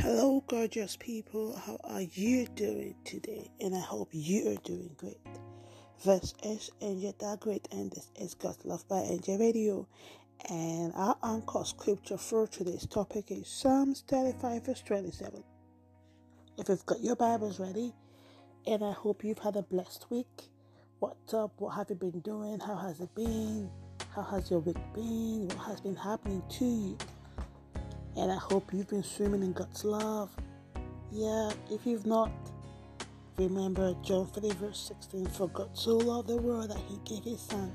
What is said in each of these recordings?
Hello, gorgeous people. How are you doing today? And I hope you are doing great. This is Angel That Great, and this is God's Love by Angel Radio. And our anchor scripture for today's topic is Psalms 35, verse 27. If you've got your Bibles ready, and I hope you've had a blessed week. What's up? What have you been doing? How has it been? How has your week been? What has been happening to you? And I hope you've been swimming in God's love. Yeah, if you've not, remember John 3, verse 16 For God so loved the world that he gave his Son,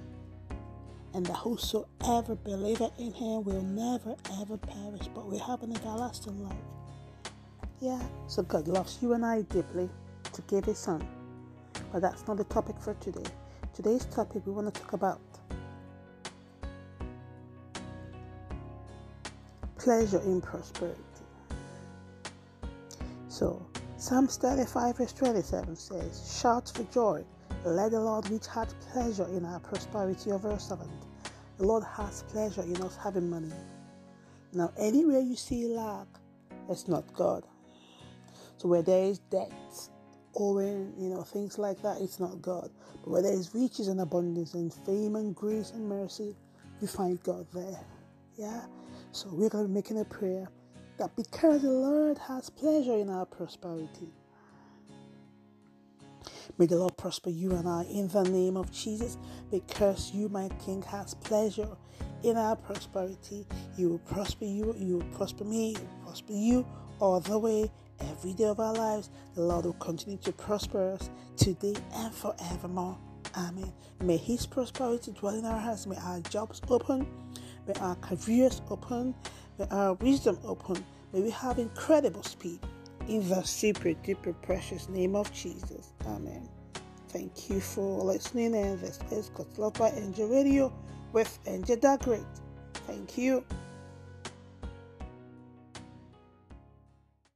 and that whosoever believeth in him will never ever perish, but will have an everlasting life. Yeah, so God loves you and I deeply to give his Son. But that's not the topic for today. Today's topic we want to talk about pleasure in prosperity. So, Psalms 35, verse 27 says, Shout for joy, let the Lord which had pleasure in our prosperity of our servant. The Lord has pleasure in us having money. Now, anywhere you see lack, it's not God. So, where there is debt, owing, you know, things like that, it's not God. But where there is riches and abundance and fame and grace and mercy, you find God there. Yeah? So we're going to be making a prayer that because the Lord has pleasure in our prosperity, May the Lord prosper you and I in the name of Jesus because you, my King, has pleasure in our prosperity. He will prosper you, you will prosper me, he will prosper you all the way, every day of our lives. The Lord will continue to prosper us today and forevermore. Amen. May His prosperity dwell in our hearts. May our jobs open. May our careers open. May our wisdom open. May we have incredible speed. In the super duper precious name of Jesus. Amen. Thank you for listening. And this is God's Love by Angel Radio with Angel That Great. Thank you.